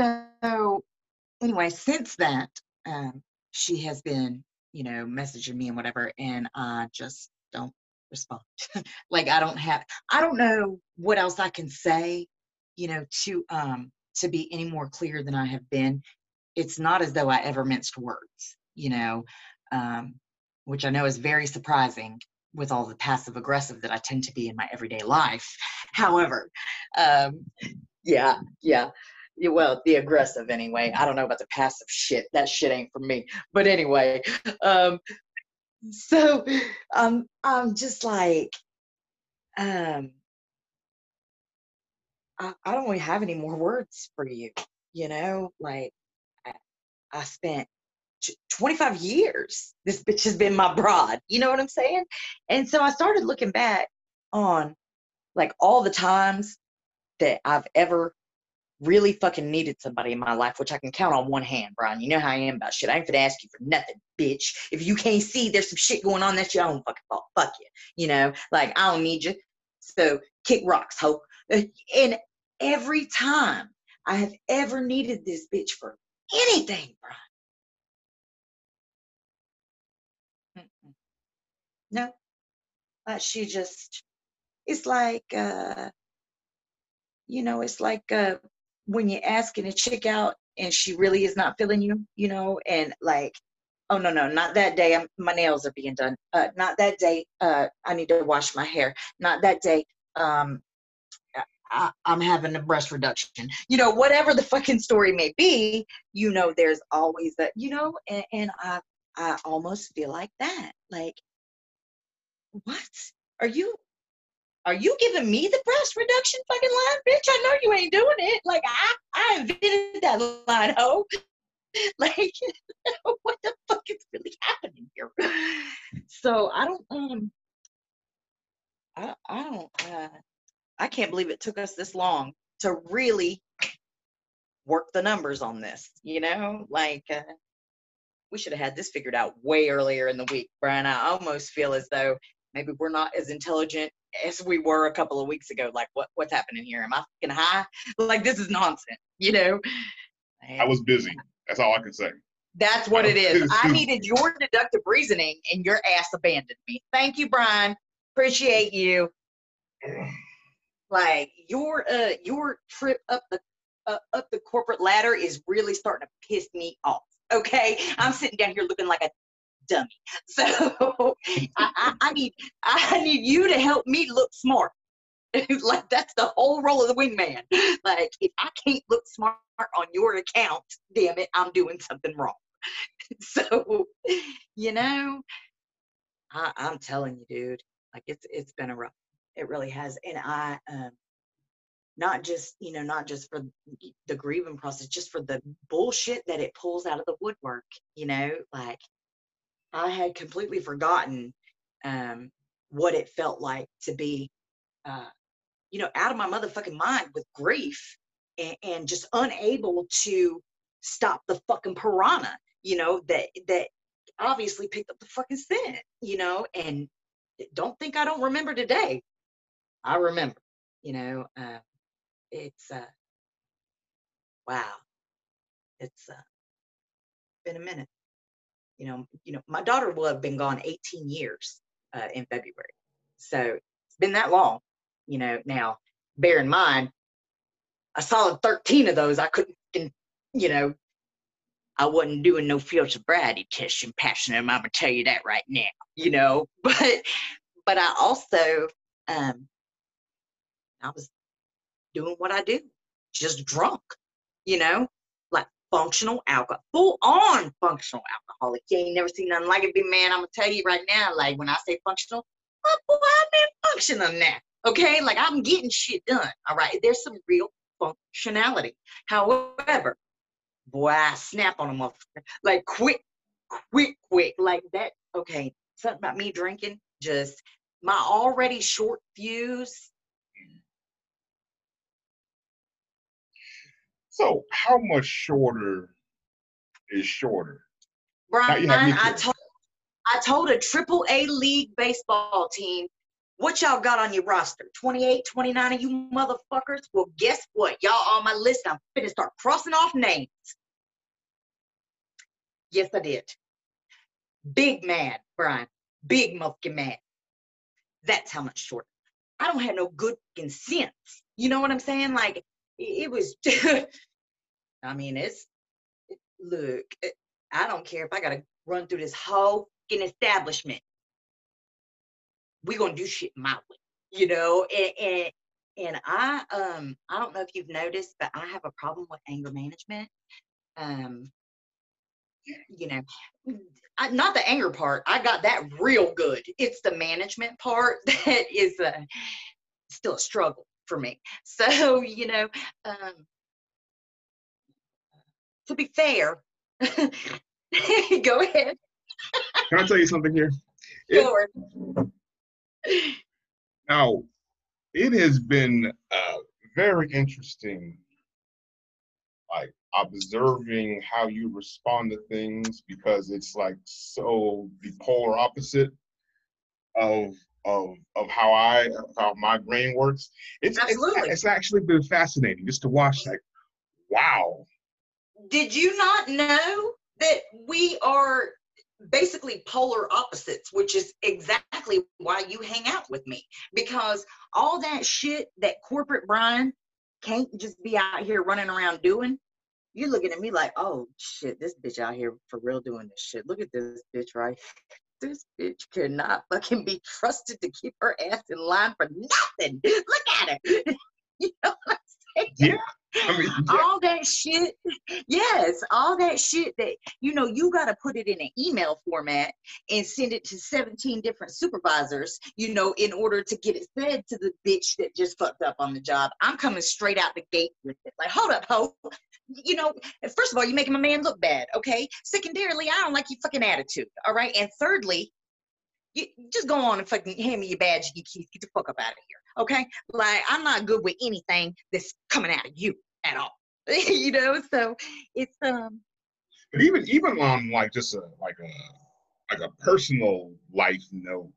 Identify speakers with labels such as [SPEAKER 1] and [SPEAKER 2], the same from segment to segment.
[SPEAKER 1] so anyway, since that, um, she has been, you know, messaging me and whatever, and I just don't respond. like I don't have, I don't know what else I can say, you know, to um to be any more clear than I have been. It's not as though I ever minced words, you know, um, which I know is very surprising with all the passive aggressive that I tend to be in my everyday life. However, um, yeah, yeah. Well, the aggressive anyway. I don't know about the passive shit. That shit ain't for me. But anyway, um, so um, I'm just like, um, I, I don't really have any more words for you. You know, like I, I spent 25 years this bitch has been my broad you know what i'm saying and so i started looking back on like all the times that i've ever really fucking needed somebody in my life, which I can count on one hand, Brian. You know how I am about shit. I ain't gonna ask you for nothing, bitch. If you can't see there's some shit going on, that's your own fucking fault. Fuck you. You know, like I don't need you. So kick rocks, hope. And every time I have ever needed this bitch for anything, Brian. No. But she just, it's like, uh, you know, it's like uh, when you're asking a chick out and she really is not feeling you, you know, and like, oh no, no, not that day. I'm, my nails are being done. Uh, not that day. Uh, I need to wash my hair. Not that day. Um, I, am having a breast reduction. You know, whatever the fucking story may be, you know, there's always that, you know, and, and I, I almost feel like that. Like, what? Are you are you giving me the breast reduction fucking line? Bitch, I know you ain't doing it. Like I, I invented that line, ho. Like what the fuck is really happening here? So I don't um I I don't uh I can't believe it took us this long to really work the numbers on this, you know? Like uh we should have had this figured out way earlier in the week, Brian. I almost feel as though maybe we're not as intelligent as we were a couple of weeks ago. Like, what what's happening here? Am I fucking high? Like, this is nonsense, you know?
[SPEAKER 2] And I was busy. That's all I can say.
[SPEAKER 1] That's what it is. I needed your deductive reasoning, and your ass abandoned me. Thank you, Brian. Appreciate you. Like your uh your trip up the uh, up the corporate ladder is really starting to piss me off. Okay, I'm sitting down here looking like a dummy. So I, I, I, need I need you to help me look smart. like that's the whole role of the wingman. Like if I can't look smart on your account, damn it, I'm doing something wrong. so you know, I, I'm telling you, dude, like it's it's been a rough. It really has, and I um not just you know not just for the grieving process just for the bullshit that it pulls out of the woodwork you know like I had completely forgotten um, what it felt like to be, uh, you know, out of my motherfucking mind with grief and, and just unable to stop the fucking piranha, you know, that that obviously picked up the fucking scent, you know, and don't think I don't remember today. I remember, you know, uh, it's uh, wow, it's uh, been a minute you know, you know, my daughter will have been gone 18 years uh, in February. So it's been that long, you know. Now, bear in mind, a solid 13 of those I couldn't, you know, I wasn't doing no field sobriety tests and passing them. I'm gonna tell you that right now, you know. But, but I also, um, I was doing what I do, just drunk, you know functional alcohol, full on functional alcoholic. You ain't never seen nothing like it, big man. I'm gonna tell you right now, like when I say functional, oh boy, I've been functional now. Okay, like I'm getting shit done. All right, there's some real functionality. However, boy, I snap on a motherfucker like quick, quick, quick, like that. Okay, something about me drinking, just my already short fuse
[SPEAKER 2] So how much shorter is shorter?
[SPEAKER 1] Brian, I told I told a triple A league baseball team What y'all got on your roster? 28, 29 of you motherfuckers? Well, guess what? Y'all on my list. I'm finna start crossing off names. Yes, I did. Big mad, Brian. Big motherfucking mad. That's how much shorter. I don't have no good sense. You know what I'm saying? Like, it was, I mean, it's, it, look, it, I don't care if I gotta run through this whole fucking establishment. we gonna do shit my way, you know? And, and, and I, um, I don't know if you've noticed, but I have a problem with anger management. Um, you know, I, not the anger part. I got that real good. It's the management part that is uh, still a struggle for me. So, you know, um, to be fair, go ahead.
[SPEAKER 2] Can I tell you something here? It-
[SPEAKER 1] Go
[SPEAKER 2] Now, it has been uh, very interesting, like observing how you respond to things because it's like so the polar opposite of of of how I how my brain works. It's it's,
[SPEAKER 1] Absolutely.
[SPEAKER 2] it's actually been fascinating just to watch. Like, wow,
[SPEAKER 1] Did you not know that we are basically polar opposites, which is exactly why you hang out with me? Because all that shit that corporate Brian can't just be out here running around doing. You're looking at me like, oh shit, this bitch out here for real doing this shit. Look at this bitch, right? This bitch cannot fucking be trusted to keep her ass in line for nothing. Look at her. you know what I'm saying?
[SPEAKER 2] Yeah. I mean, yeah,
[SPEAKER 1] all that shit yes all that shit that you know you got to put it in an email format and send it to 17 different supervisors you know in order to get it fed to the bitch that just fucked up on the job. I'm coming straight out the gate with it. Like hold up ho you know first of all you're making my man look bad okay? Secondarily i don't like your fucking attitude all right? And thirdly you just go on and fucking hand me your badge and your keys. Get the fuck up out of here. Okay? Like I'm not good with anything that's coming out of you at all. you know, so it's um
[SPEAKER 2] but even even on like just a like a like a personal life note,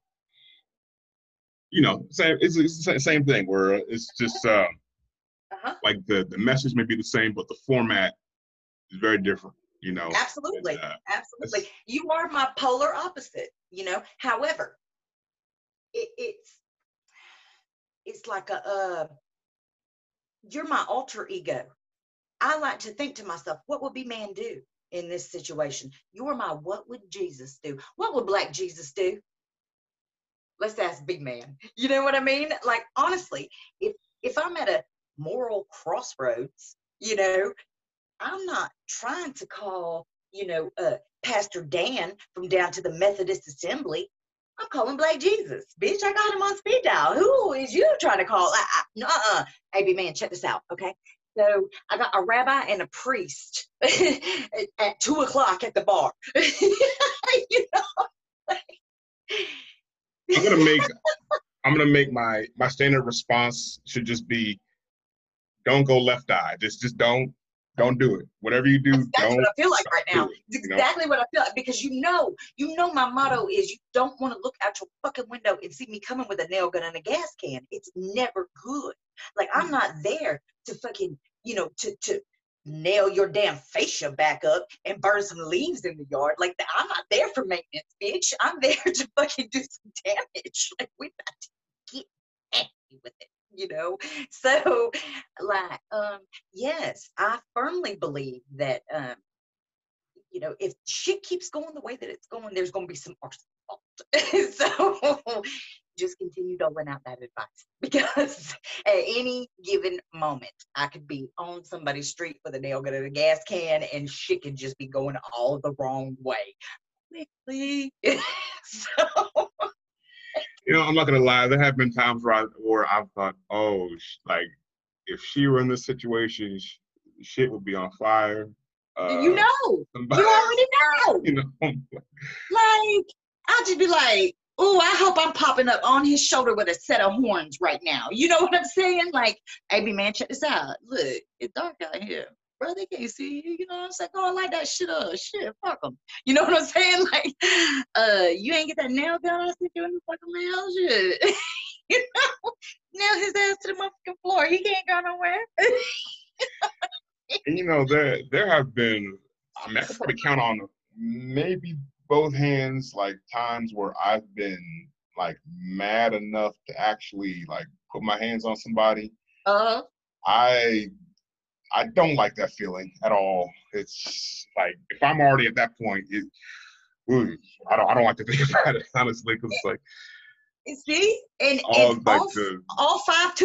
[SPEAKER 2] you know, same it's, it's the same thing where it's just um,
[SPEAKER 1] uh-huh.
[SPEAKER 2] like the the message may be the same, but the format is very different. You know,
[SPEAKER 1] absolutely.
[SPEAKER 2] And, uh,
[SPEAKER 1] absolutely. You are my polar opposite, you know. However, it, it's it's like a uh you're my alter ego. I like to think to myself, what would B-Man do in this situation? You're my what would Jesus do? What would black Jesus do? Let's ask big man. You know what I mean? Like honestly, if if I'm at a moral crossroads, you know, I'm not trying to call, you know, uh, Pastor Dan from down to the Methodist Assembly. I'm calling Black Jesus, bitch. I got him on speed dial. Who is you trying to call? I, uh-uh. AB man, check this out, okay? So I got a rabbi and a priest at, at two o'clock at the bar. you know?
[SPEAKER 2] I'm gonna make I'm gonna make my my standard response should just be don't go Left Eye. Just just don't don't do it. Whatever you do,
[SPEAKER 1] That's exactly
[SPEAKER 2] don't
[SPEAKER 1] what I feel like right now.
[SPEAKER 2] it,
[SPEAKER 1] It's
[SPEAKER 2] you know?
[SPEAKER 1] exactly what I feel like because you know, you know, my motto is you don't want to look out your fucking window and see me coming with a nail gun and a gas can. It's never good. Like I'm not mm-hmm. there to fucking, you know, to to nail your damn fascia back up and burn some leaves in the yard. Like I'm not there for maintenance, bitch. I'm there to fucking do some damage. Like we got to get happy with it. You know, so like, um, yes, I firmly believe that, um, you know, if shit keeps going the way that it's going, there's going to be some arson. so just continue doling out that advice because at any given moment, I could be on somebody's street with a nail gun and a gas can, and shit could just be going all the wrong way. So,
[SPEAKER 2] You know, I'm not gonna lie. There have been times where I where I've thought, oh, sh- like if she were in this situation, sh- shit would be on fire. Uh,
[SPEAKER 1] you know,
[SPEAKER 2] somebody-
[SPEAKER 1] you already know.
[SPEAKER 2] you know,
[SPEAKER 1] Like, I'll just be like, oh, I hope I'm popping up on his shoulder with a set of horns right now. You know what I'm saying? Like, hey, man, check this out. Look, it's dark out here. Bro, they can't see you. You know what I'm saying? Go I like that shit up. Shit, fuck them. You know what I'm saying? Like, uh, you ain't get that nail gun I sent you in the fucking mail? Shit. you know, nail his ass to the motherfucking floor. He can't go nowhere.
[SPEAKER 2] And, you know, there there have been. I mean, I could probably count on maybe both hands like times where I've been like mad enough to actually like put my hands on somebody.
[SPEAKER 1] Uh-huh.
[SPEAKER 2] I I don't like that feeling at all. It's like if I'm already at that point, it, ooh, I don't I don't like to think about it honestly because it's like
[SPEAKER 1] see, and,
[SPEAKER 2] all
[SPEAKER 1] and all, five